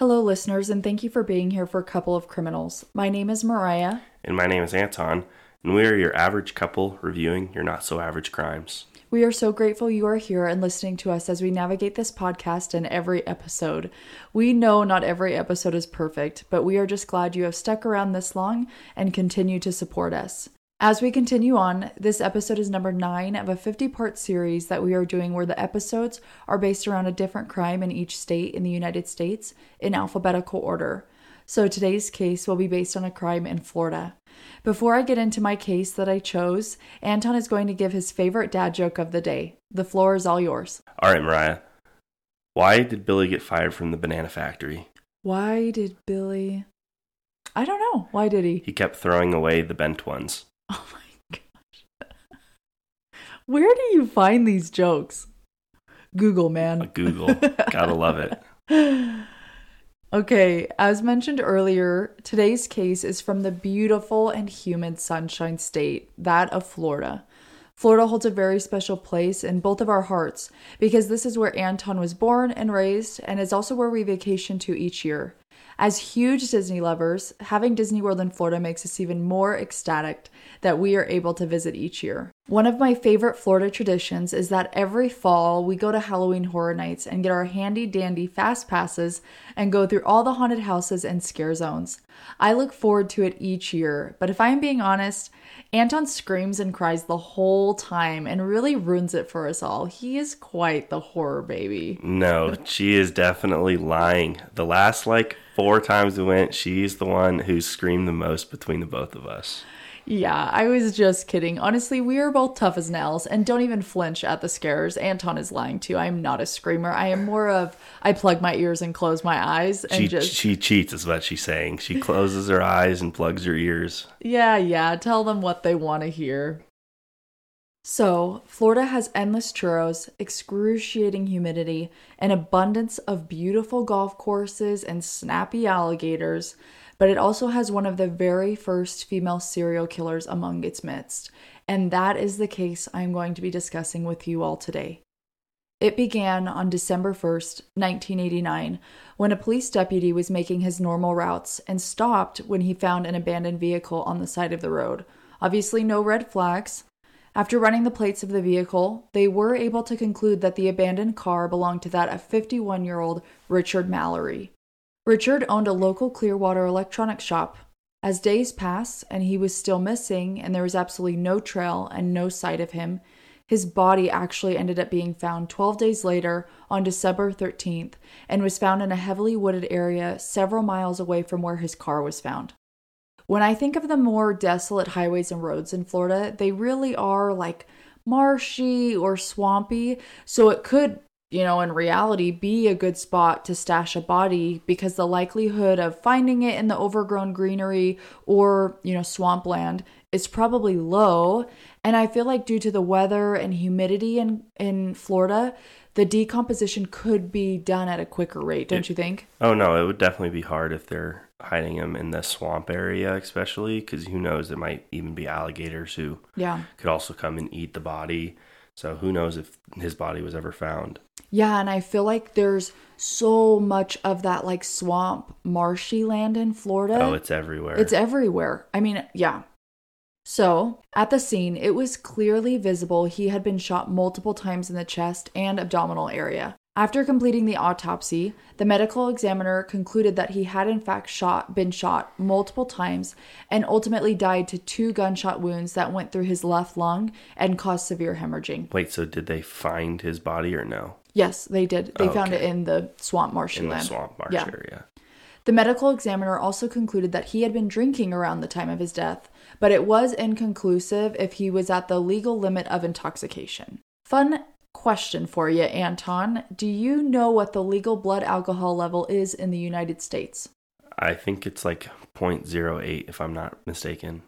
Hello, listeners, and thank you for being here for a couple of criminals. My name is Mariah. And my name is Anton, and we are your average couple reviewing your not so average crimes. We are so grateful you are here and listening to us as we navigate this podcast and every episode. We know not every episode is perfect, but we are just glad you have stuck around this long and continue to support us. As we continue on, this episode is number nine of a 50 part series that we are doing where the episodes are based around a different crime in each state in the United States in alphabetical order. So today's case will be based on a crime in Florida. Before I get into my case that I chose, Anton is going to give his favorite dad joke of the day. The floor is all yours. All right, Mariah. Why did Billy get fired from the banana factory? Why did Billy. I don't know. Why did he? He kept throwing away the bent ones. Oh my gosh. Where do you find these jokes? Google, man. Google. Gotta love it. Okay, as mentioned earlier, today's case is from the beautiful and humid Sunshine State, that of Florida. Florida holds a very special place in both of our hearts because this is where Anton was born and raised and is also where we vacation to each year. As huge Disney lovers, having Disney World in Florida makes us even more ecstatic that we are able to visit each year. One of my favorite Florida traditions is that every fall we go to Halloween Horror Nights and get our handy dandy fast passes and go through all the haunted houses and scare zones. I look forward to it each year, but if I am being honest, Anton screams and cries the whole time and really ruins it for us all. He is quite the horror baby. No, she is definitely lying. The last like four times we went, she's the one who screamed the most between the both of us. Yeah, I was just kidding. Honestly, we are both tough as nails and don't even flinch at the scares. Anton is lying too. I am not a screamer. I am more of I plug my ears and close my eyes and She just she cheats is what she's saying. She closes her eyes and plugs her ears. Yeah, yeah, tell them what they want to hear. So, Florida has endless churros, excruciating humidity, an abundance of beautiful golf courses and snappy alligators, but it also has one of the very first female serial killers among its midst. And that is the case I'm going to be discussing with you all today. It began on December 1st, 1989, when a police deputy was making his normal routes and stopped when he found an abandoned vehicle on the side of the road. Obviously, no red flags. After running the plates of the vehicle, they were able to conclude that the abandoned car belonged to that of 51 year old Richard Mallory. Richard owned a local Clearwater electronics shop. As days passed and he was still missing, and there was absolutely no trail and no sight of him, his body actually ended up being found 12 days later on December 13th and was found in a heavily wooded area several miles away from where his car was found. When I think of the more desolate highways and roads in Florida, they really are like marshy or swampy. So it could, you know, in reality, be a good spot to stash a body because the likelihood of finding it in the overgrown greenery or, you know, swampland is probably low. And I feel like due to the weather and humidity in, in Florida, the decomposition could be done at a quicker rate, don't you think? Oh no, it would definitely be hard if they're hiding him in the swamp area, especially because who knows? There might even be alligators who Yeah. could also come and eat the body. So who knows if his body was ever found? Yeah, and I feel like there's so much of that like swamp, marshy land in Florida. Oh, it's everywhere. It's everywhere. I mean, yeah. So, at the scene, it was clearly visible he had been shot multiple times in the chest and abdominal area. After completing the autopsy, the medical examiner concluded that he had in fact shot been shot multiple times and ultimately died to two gunshot wounds that went through his left lung and caused severe hemorrhaging. Wait, so did they find his body or no? Yes, they did. They Oh, found it in the swamp marshy In the swamp marsh Yeah. area. The medical examiner also concluded that he had been drinking around the time of his death, but it was inconclusive if he was at the legal limit of intoxication. Fun question for you, Anton. Do you know what the legal blood alcohol level is in the United States? I think it's like 0.08 if I'm not mistaken.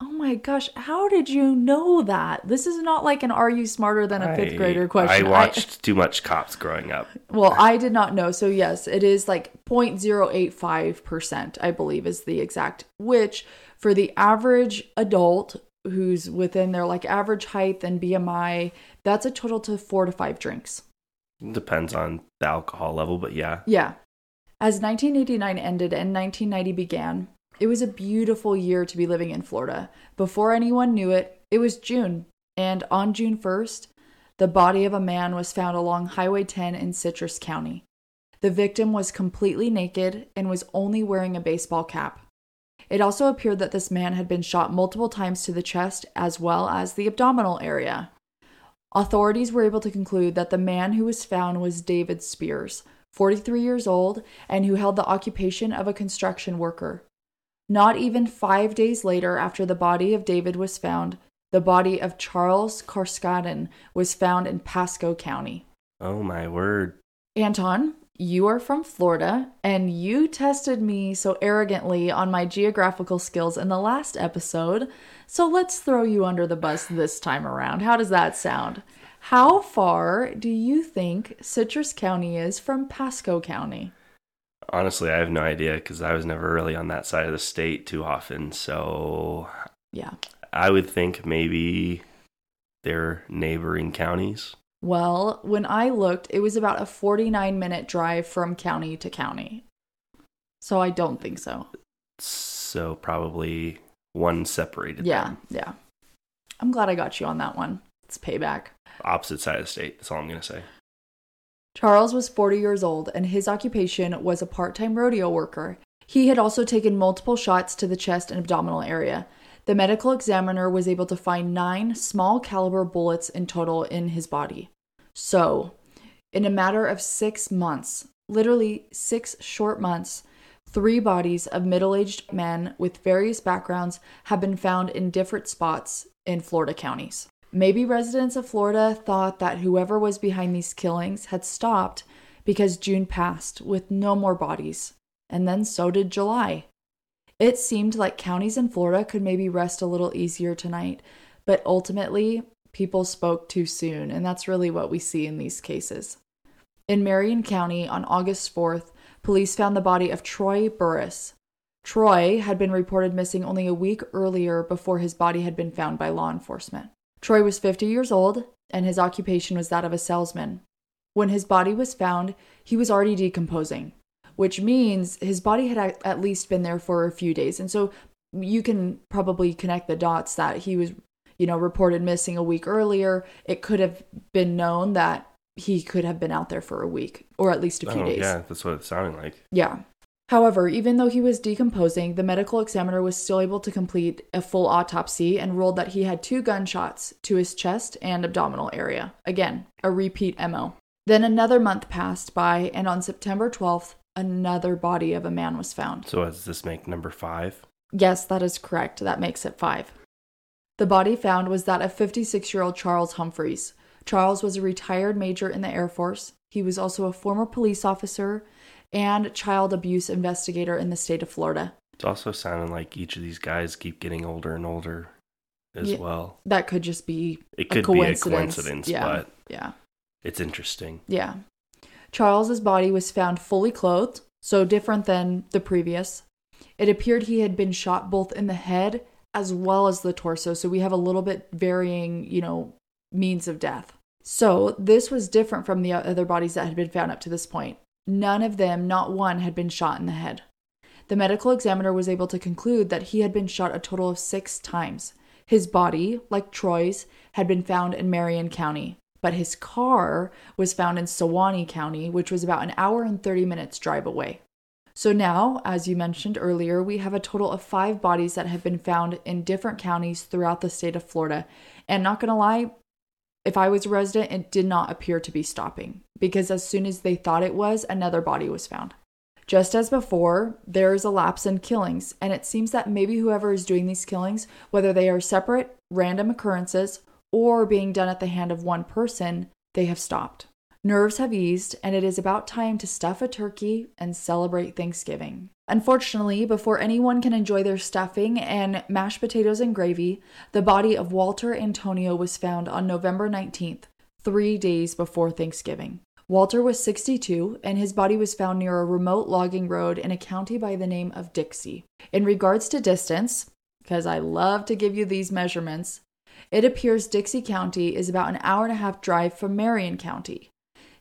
Oh my gosh, how did you know that? This is not like an are you smarter than a fifth I- grader question. I watched too much cops growing up. Well, I did not know. So, yes, it is like 0.085%, I believe is the exact, which for the average adult who's within their like average height and BMI, that's a total to four to five drinks. Depends on the alcohol level, but yeah. Yeah. As 1989 ended and 1990 began, it was a beautiful year to be living in Florida. Before anyone knew it, it was June, and on June 1st, the body of a man was found along Highway 10 in Citrus County. The victim was completely naked and was only wearing a baseball cap. It also appeared that this man had been shot multiple times to the chest as well as the abdominal area. Authorities were able to conclude that the man who was found was David Spears, 43 years old, and who held the occupation of a construction worker. Not even five days later, after the body of David was found, the body of Charles Carskadden was found in Pasco County. Oh my word. Anton, you are from Florida, and you tested me so arrogantly on my geographical skills in the last episode. So let's throw you under the bus this time around. How does that sound? How far do you think Citrus County is from Pasco County? Honestly, I have no idea because I was never really on that side of the state too often. So Yeah. I would think maybe they're neighboring counties. Well, when I looked, it was about a 49 minute drive from county to county. So I don't think so. So probably one separated. Yeah, them. yeah. I'm glad I got you on that one. It's payback. Opposite side of the state. That's all I'm going to say. Charles was 40 years old and his occupation was a part time rodeo worker. He had also taken multiple shots to the chest and abdominal area. The medical examiner was able to find nine small caliber bullets in total in his body. So, in a matter of six months, literally six short months, three bodies of middle aged men with various backgrounds have been found in different spots in Florida counties. Maybe residents of Florida thought that whoever was behind these killings had stopped because June passed with no more bodies, and then so did July. It seemed like counties in Florida could maybe rest a little easier tonight, but ultimately, people spoke too soon, and that's really what we see in these cases. In Marion County on August 4th, police found the body of Troy Burris. Troy had been reported missing only a week earlier before his body had been found by law enforcement. Troy was 50 years old, and his occupation was that of a salesman. When his body was found, he was already decomposing, which means his body had at- least been there for a few days. And so you can probably connect the dots that he was, you know, reported missing a week earlier. It could have been known that he could have been out there for a week or at least a few oh, days. yeah, that's what it sounded like. Yeah. However, even though he was decomposing, the medical examiner was still able to complete a full autopsy and ruled that he had two gunshots to his chest and abdominal area. Again, a repeat MO. Then another month passed by, and on September 12th, another body of a man was found. So does this make number five? Yes, that is correct. That makes it five. The body found was that of 56 year old Charles Humphreys. Charles was a retired major in the Air Force. He was also a former police officer and child abuse investigator in the state of Florida. It's also sounding like each of these guys keep getting older and older as Yeah. well. That could just be It a could be a coincidence. coincidence, Yeah. but yeah. it's interesting. Yeah. Charles's body was found fully clothed, so different than the previous. It appeared he had been shot both in the head as well as the torso, so we have a little bit varying, you know, means of death. So, this was different from the other bodies that had been found up to this point. None of them, not one, had been shot in the head. The medical examiner was able to conclude that he had been shot a total of six times. His body, like Troy's, had been found in Marion County, but his car was found in Suwannee County, which was about an hour and 30 minutes drive away. So now, as you mentioned earlier, we have a total of five bodies that have been found in different counties throughout the state of Florida. And not gonna lie, if I was a resident, it did not appear to be stopping because as soon as they thought it was, another body was found. Just as before, there is a lapse in killings, and it seems that maybe whoever is doing these killings, whether they are separate, random occurrences, or being done at the hand of one person, they have stopped. Nerves have eased, and it is about time to stuff a turkey and celebrate Thanksgiving. Unfortunately, before anyone can enjoy their stuffing and mashed potatoes and gravy, the body of Walter Antonio was found on November 19th, three days before Thanksgiving. Walter was 62, and his body was found near a remote logging road in a county by the name of Dixie. In regards to distance, because I love to give you these measurements, it appears Dixie County is about an hour and a half drive from Marion County.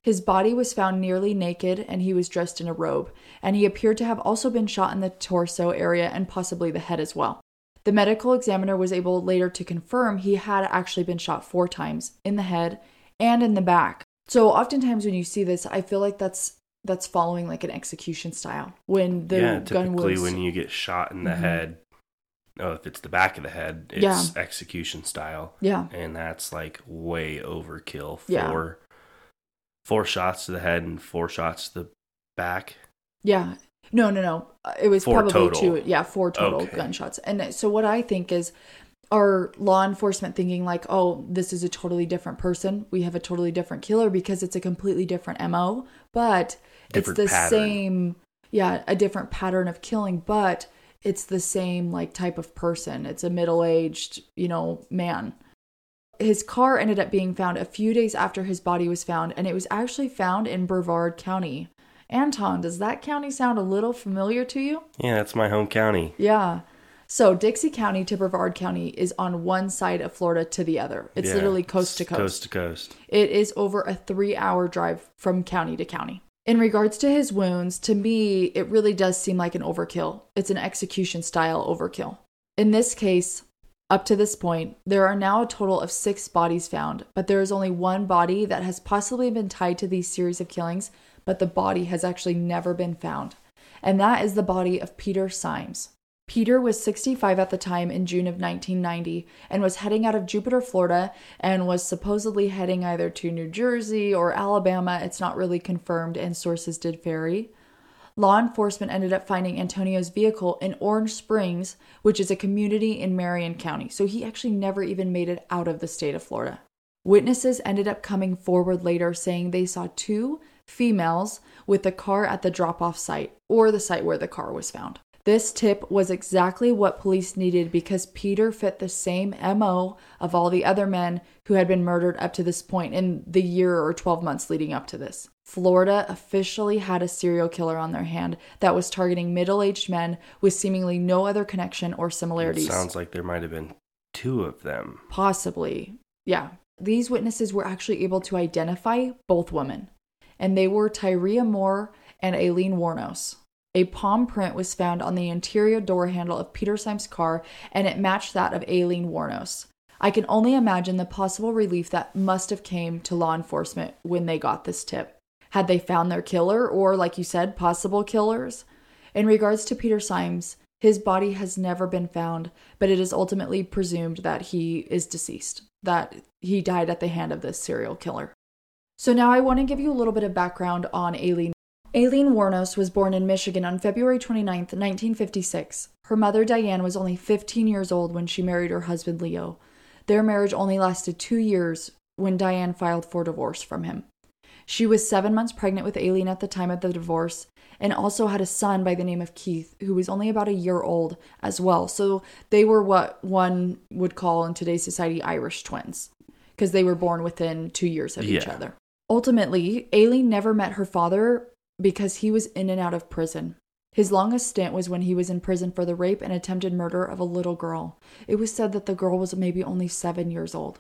His body was found nearly naked and he was dressed in a robe, and he appeared to have also been shot in the torso area and possibly the head as well. The medical examiner was able later to confirm he had actually been shot four times in the head and in the back. So oftentimes when you see this, I feel like that's that's following like an execution style. When the yeah, gun typically when you get shot in the Mhm. head, oh, if it's the back of the head, it's Yeah. execution style, yeah, and that's like way overkill. Yeah. Four, four shots to the head and four shots to the back. Yeah. No, no, no. Uh, It was Four probably total. two. Yeah, four total Okay. gunshots. And so what I think is are law enforcement thinking like, "Oh, this is a totally different person. We have a totally different killer because it's a completely different MO, but Different it's the pattern. same yeah, a different pattern of killing, but it's the same like type of person. It's a middle-aged, you know, man. His car ended up being found a few days after his body was found, and it was actually found in Brevard County. Anton, does that county sound a little familiar to you? Yeah, that's my home county. Yeah. So Dixie County to Brevard County is on one side of Florida to the other. It's Yeah, literally coast to coast. Coast to coast. It is over a three hour drive from county to county. In regards to his wounds, to me, it really does seem like an overkill. It's an execution style overkill. In this case, up to this point, there are now a total of six bodies found, but there is only one body that has possibly been tied to these series of killings, but the body has actually never been found. And that is the body of Peter Siems. Peter was 65 at the time in June of 1990 and was heading out of Jupiter, Florida, and was supposedly heading either to New Jersey or Alabama. It's not really confirmed, and sources did vary. Law enforcement ended up finding Antonio's vehicle in Orange Springs, which is a community in Marion County. So he actually never even made it out of the state of Florida. Witnesses ended up coming forward later saying they saw two females with the car at the drop off site or the site where the car was found. This tip was exactly what police needed because Peter fit the same MO of all the other men who had been murdered up to this point in the year or 12 months leading up to this. Florida officially had a serial killer on their hand that was targeting middle aged men with seemingly no other connection or It similarities. sounds like there might have been two of them. Possibly. Yeah. These witnesses were actually able to identify both women, and they were Tyria Moore and Aileen Wuornos. A palm print was found on the interior door handle of Peter Siems' car, and it matched that of Aileen Wuornos. I can only imagine the possible relief that must have came to law enforcement when they got this tip. Had they found their killer, or like you said, possible killers? In regards to Peter Siems, his body has never been found, but it is ultimately presumed that he is deceased, that he died at the hand of this serial killer. So now I want to give you a little bit of background on Aileen. Aileen Wuornos was born in Michigan on February 29, 1956. Her mother, Diane, was only 15 years old when she married her husband, Leo. Their marriage only lasted two years when Diane filed for divorce from him. She was seven months pregnant with Aileen at the time of the divorce and also had a son by the name of Keith, who was only about a year old as well. So they were what one would call in today's society Irish twins because they were born within two years of each other. Ultimately, Aileen never met her father because he was in and out of prison. His longest stint was when he was in prison for the rape and attempted murder of a little girl. It was said that the girl was maybe only seven years old.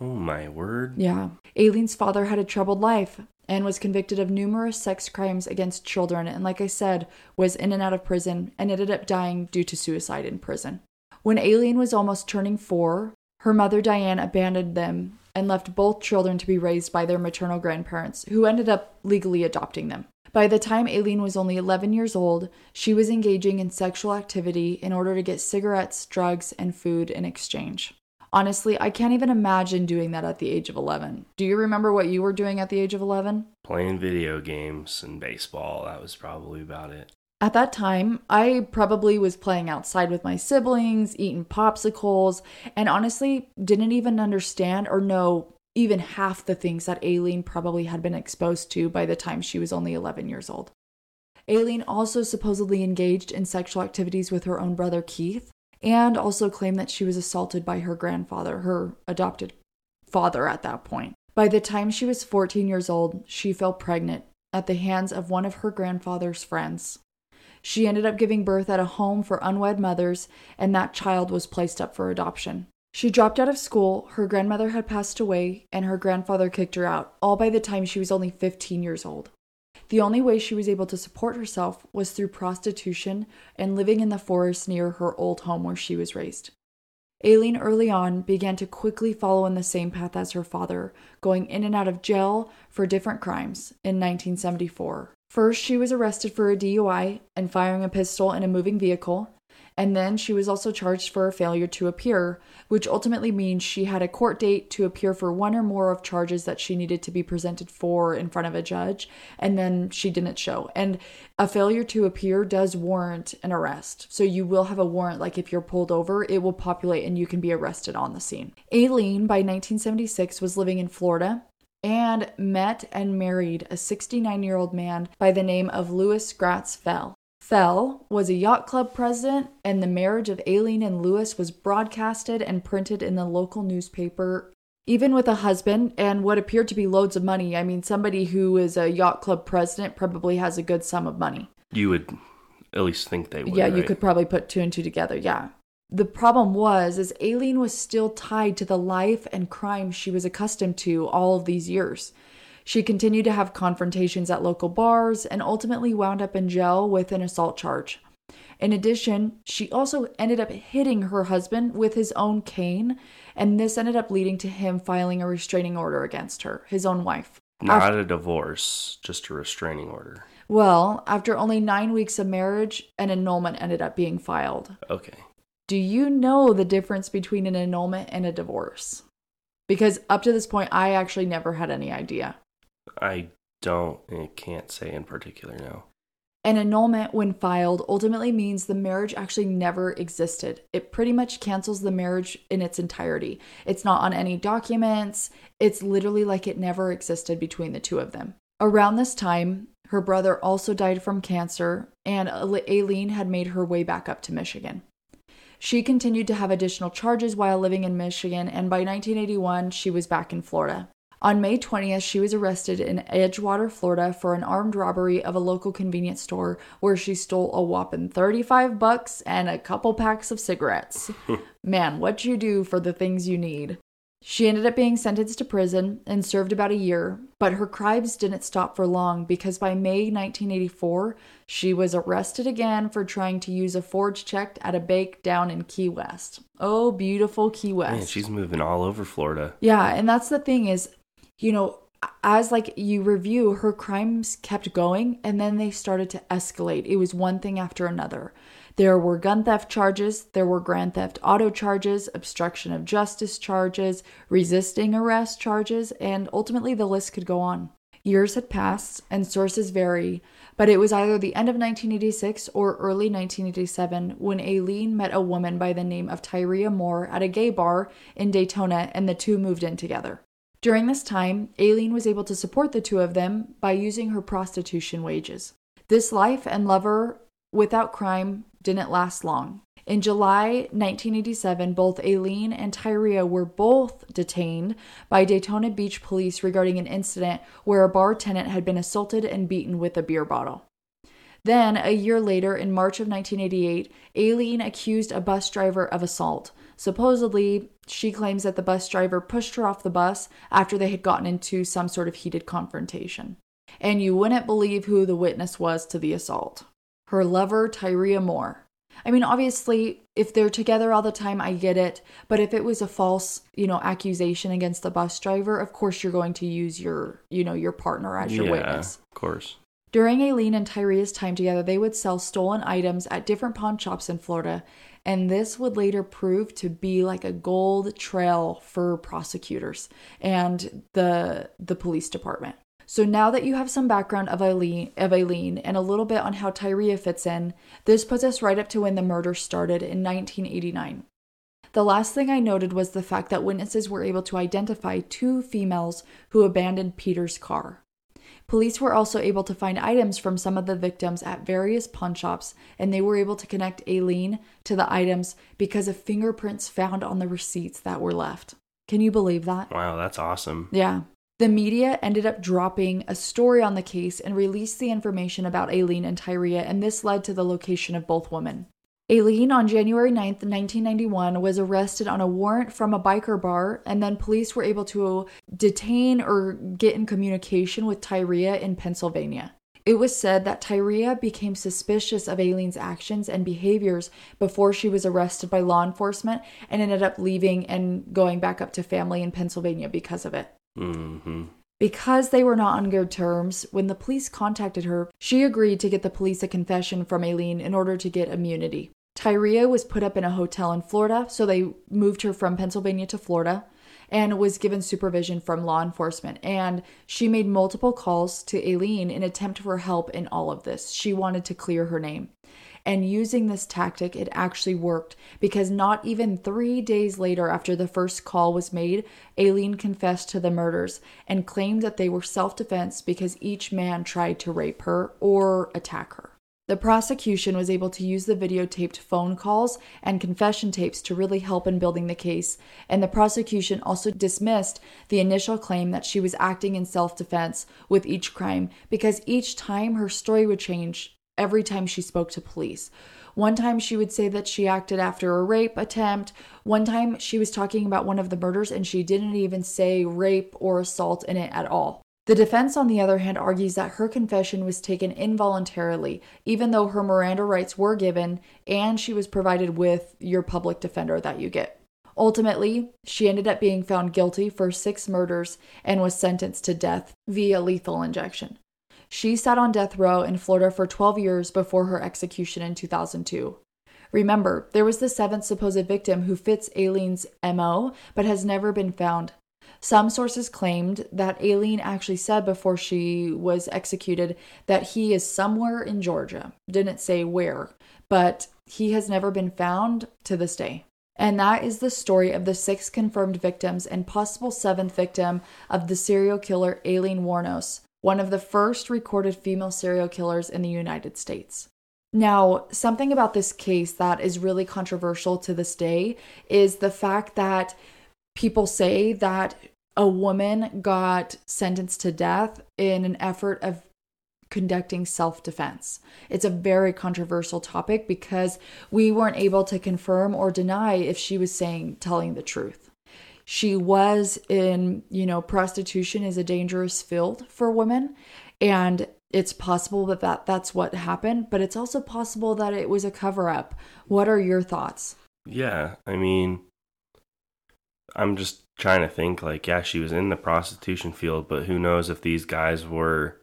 Oh my word. Yeah. Aileen's father had a troubled life and was convicted of numerous sex crimes against children, and like I said, was in and out of prison and ended up dying due to suicide in prison. When Aileen was almost turning four, her mother Diane abandoned them and left both children to be raised by their maternal grandparents, who ended up legally adopting them. By the time Aileen was only 11 years old, she was engaging in sexual activity in order to get cigarettes, drugs, and food in exchange. Honestly, I can't even imagine doing that at the age of 11. Do you remember what you were doing at the age of 11? Playing video games and baseball. That was probably about it. At that time, I probably was playing outside with my siblings, eating popsicles, and honestly didn't even understand or know even half the things that Aileen probably had been exposed to by the time she was only 11 years old. Aileen also supposedly engaged in sexual activities with her own brother Keith and also claimed that she was assaulted by her grandfather, her adopted father at that point. By the time she was 14 years old, she fell pregnant at the hands of one of her grandfather's friends. She ended up giving birth at a home for unwed mothers, and that child was placed up for adoption. She dropped out of school, her grandmother had passed away, and her grandfather kicked her out, all by the time she was only 15 years old. The only way she was able to support herself was through prostitution and living in the forest near her old home where she was raised. Aileen early on began to quickly follow in the same path as her father, going in and out of jail for different crimes in 1974. First, she was arrested for a DUI and firing a pistol in a moving vehicle, and then she was also charged for a failure to appear, which ultimately means she had a court date to appear for one or more of charges that she needed to be presented for in front of a judge, and then she didn't show. And a failure to appear does warrant an arrest. So you will have a warrant, like if you're pulled over, it will populate and you can be arrested on the scene. Aileen, by 1976, was living in Florida and met and married a 69 year old man by the name of Lewis Gratz Fell. Fell was a yacht club president, and the marriage of Aileen and Lewis was broadcasted and printed in the local newspaper. Even with a husband and what appeared to be loads of money, I mean, somebody who is a yacht club president probably has a good sum of money. You would at least think they would. yeah, you right? could probably put two and two together. Yeah. The problem was is Aileen was still tied to the life and crime she was accustomed to all of these years. She continued to have confrontations at local bars and ultimately wound up in jail with an assault charge. In addition, she also ended up hitting her husband with his own cane, and this ended up leading to him filing a restraining order against her, his own wife. Not a divorce, just a restraining order. Well, after only nine weeks of marriage, an annulment ended up being filed. Okay. Do you know the difference between an annulment and a divorce? Because up to this point, I actually never had any idea. I don't, I can't say in particular, no. An annulment, when filed, ultimately means the marriage actually never existed. It pretty much cancels the marriage in its entirety. It's not on any documents, it's literally like it never existed between the two of them. Around this time, her brother also died from cancer, and Aileen had made her way back up to Michigan. She continued to have additional charges while living in Michigan, and by 1981, she was back in Florida. On May 20th, she was arrested in Edgewater, Florida for an armed robbery of a local convenience store where she stole a whopping 35 bucks and a couple packs of cigarettes. Man, what you do for the things you need. She ended up being sentenced to prison and served about a year, but her crimes didn't stop for long because by May 1984, she was arrested again for trying to use a forged check at a bake down in Key West. Oh, beautiful Key West. Man, she's moving all over Florida. Yeah, and that's the thing is, you know, as like you review, her crimes kept going and then they started to escalate. It was one thing after another. There were gun theft charges, there were grand theft auto charges, obstruction of justice charges, resisting arrest charges, and ultimately the list could go on. Years had passed, and sources vary, but it was either the end of 1986 or early 1987 when Aileen met a woman by the name of Tyria Moore at a gay bar in Daytona, and the two moved in together. During this time, Aileen was able to support the two of them by using her prostitution wages. This life and lover without crime didn't last long. In July 1987, both Aileen and Tyria were both detained by Daytona Beach police regarding an incident where a bar tenant had been assaulted and beaten with a beer bottle. Then, a year later, in March of 1988, Aileen accused a bus driver of assault. Supposedly, she claims that the bus driver pushed her off the bus after they had gotten into some sort of heated confrontation. And you wouldn't believe who the witness was to the assault her lover, Tyria Moore. I mean, obviously, if they're together all the time, I get it. But if it was a false, you know, accusation against the bus driver, of course you're going to use your, you know, your partner as your yeah, witness. of course. During Aileen and Tyria's time together, they would sell stolen items at different pawn shops in Florida, and this would later prove to be like a gold trail for prosecutors and the the police department. So now that you have some background of Aileen, of Aileen and a little bit on how Tyria fits in, this puts us right up to when the murder started in 1989. The last thing I noted was the fact that witnesses were able to identify two females who abandoned Peter's car. Police were also able to find items from some of the victims at various pawn shops, and they were able to connect Aileen to the items because of fingerprints found on the receipts that were left. Can you believe that? Wow, that's awesome. Yeah. The media ended up dropping a story on the case and released the information about Aileen and Tyria, and this led to the location of both women. Aileen, on January 9th, 1991, was arrested on a warrant from a biker bar, and then police were able to detain or get in communication with Tyria in Pennsylvania. It was said that Tyria became suspicious of Aileen's actions and behaviors before she was arrested by law enforcement and ended up leaving and going back up to family in Pennsylvania because of it. Mm-hmm. Because they were not on good terms, when the police contacted her, she agreed to get the police a confession from Aileen in order to get immunity. Tyria was put up in a hotel in Florida, so they moved her from Pennsylvania to Florida and was given supervision from law enforcement. And she made multiple calls to Aileen in attempt for help in all of this. She wanted to clear her name. And using this tactic, it actually worked because not even three days later, after the first call was made, Aileen confessed to the murders and claimed that they were self defense because each man tried to rape her or attack her. The prosecution was able to use the videotaped phone calls and confession tapes to really help in building the case, and the prosecution also dismissed the initial claim that she was acting in self defense with each crime because each time her story would change every time she spoke to police. One time she would say that she acted after a rape attempt. One time she was talking about one of the murders and she didn't even say rape or assault in it at all. The defense, on the other hand, argues that her confession was taken involuntarily, even though her Miranda rights were given and she was provided with your public defender that you get. Ultimately, she ended up being found guilty for six murders and was sentenced to death via lethal injection. She sat on death row in Florida for 12 years before her execution in 2002. Remember, there was the seventh supposed victim who fits Aileen's MO but has never been found. Some sources claimed that Aileen actually said before she was executed that he is somewhere in Georgia. Didn't say where, but he has never been found to this day. And that is the story of the six confirmed victims and possible seventh victim of the serial killer Aileen Wuornos, one of the first recorded female serial killers in the United States. Now, something about this case that is really controversial to this day is the fact that people say that a woman got sentenced to death in an effort of conducting self defense. It's a very controversial topic because we weren't able to confirm or deny if she was saying telling the truth. She was in, you know, prostitution is a dangerous field for women and it's possible that, that that's what happened, but it's also possible that it was a cover up. What are your thoughts? Yeah, I mean, I'm just trying to think like, yeah, she was in the prostitution field, but who knows if these guys were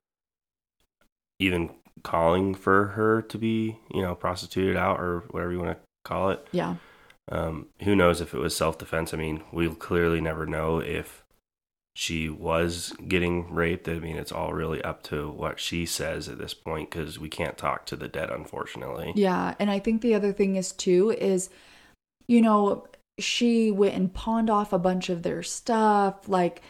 even calling for her to be, you know, prostituted out or whatever you want to call it. Yeah. Um, who knows if it was self defense? I mean, we'll clearly never know if she was getting raped. I mean, it's all really up to what she says at this point because we can't talk to the dead, unfortunately. Yeah. And I think the other thing is, too, is, you know, she went and pawned off a bunch of their stuff. Like,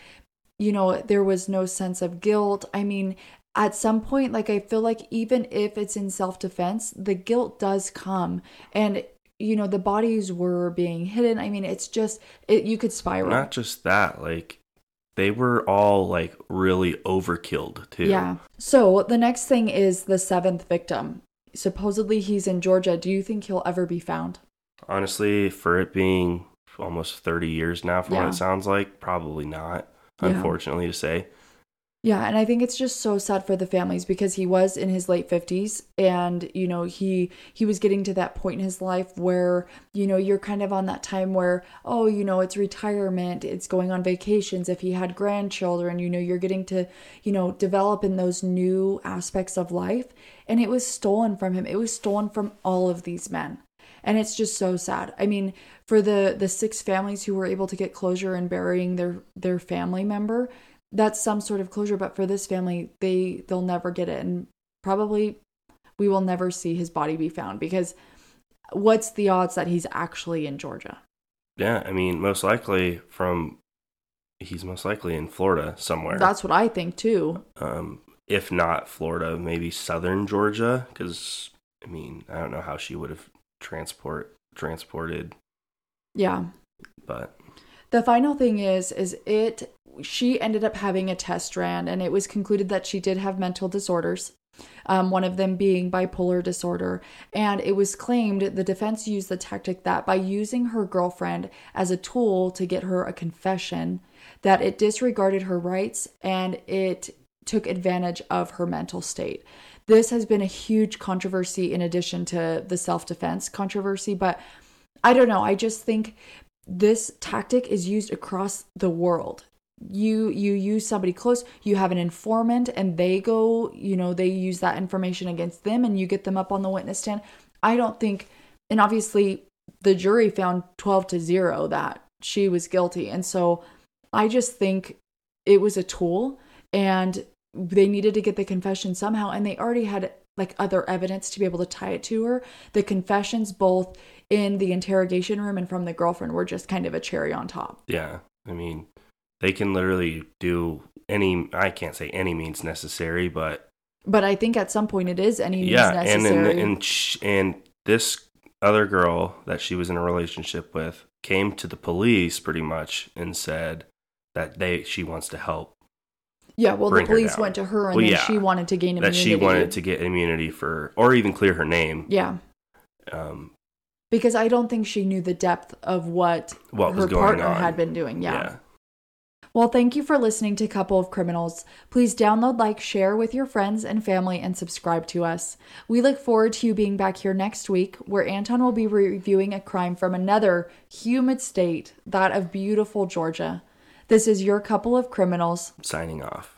you know, there was no sense of guilt. I mean, at some point, like, I feel like even if it's in self defense, the guilt does come. And, you know, the bodies were being hidden. I mean, it's just, it, you could spiral. Not just that, like, they were all like really overkilled too. Yeah. So the next thing is the seventh victim. Supposedly he's in Georgia. Do you think he'll ever be found? Honestly, for it being almost 30 years now, from Yeah. what it sounds like, probably not, Yeah. unfortunately to say. Yeah, and I think it's just so sad for the families because he was in his late 50s and you know, he he was getting to that point in his life where, you know, you're kind of on that time where oh, you know, it's retirement, it's going on vacations if he had grandchildren, you know, you're getting to, you know, develop in those new aspects of life and it was stolen from him. It was stolen from all of these men. And it's just so sad. I mean, for the the six families who were able to get closure in burying their their family member, that's some sort of closure but for this family they they'll never get it. And probably we will never see his body be found because what's the odds that he's actually in Georgia? Yeah, I mean, most likely from he's most likely in Florida somewhere. that's what i think too. Um, if not Florida, maybe southern Georgia, because I mean, I don't know how she would have transport transported, yeah. But the final thing is is it she ended up having a test ran and it was concluded that she did have mental disorders um, one of them being bipolar disorder. And it was claimed the defense used the tactic that by using her girlfriend as a tool to get her a confession, that it disregarded her rights and it took advantage of her mental state. This has been a huge controversy in addition to the self defense controversy, but I don't know. I just think this tactic is used across the world you you use somebody close you have an informant and they go you know they use that information against them and you get them up on the witness stand. I don't think and obviously the jury found 12 to 0 that she was guilty. And so i just think it was a tool and they needed to get the confession somehow and they already had like other evidence to be able to tie it to her. The confessions both in the interrogation room and from the girlfriend were just kind of a cherry on top. Yeah i mean they can literally do any I can't say any means necessary, but but I think at some point it is any means yeah, necessary. and and and, and this other girl that she was in a relationship with came to the police pretty much and said that they she wants to help. Yeah, well, the police went to her and well, then yeah, she wanted to gain immunity. That she wanted to get immunity for, or even clear her name. Yeah. Um, because I don't think she knew the depth of what, what her partner on. had been doing. Yeah. yeah. Well, thank you for listening to Couple of Criminals. Please download, like, share with your friends and family, and subscribe to us. We look forward to you being back here next week, where Anton will be reviewing a crime from another humid state, that of beautiful Georgia. This is your Couple of Criminals. Signing off.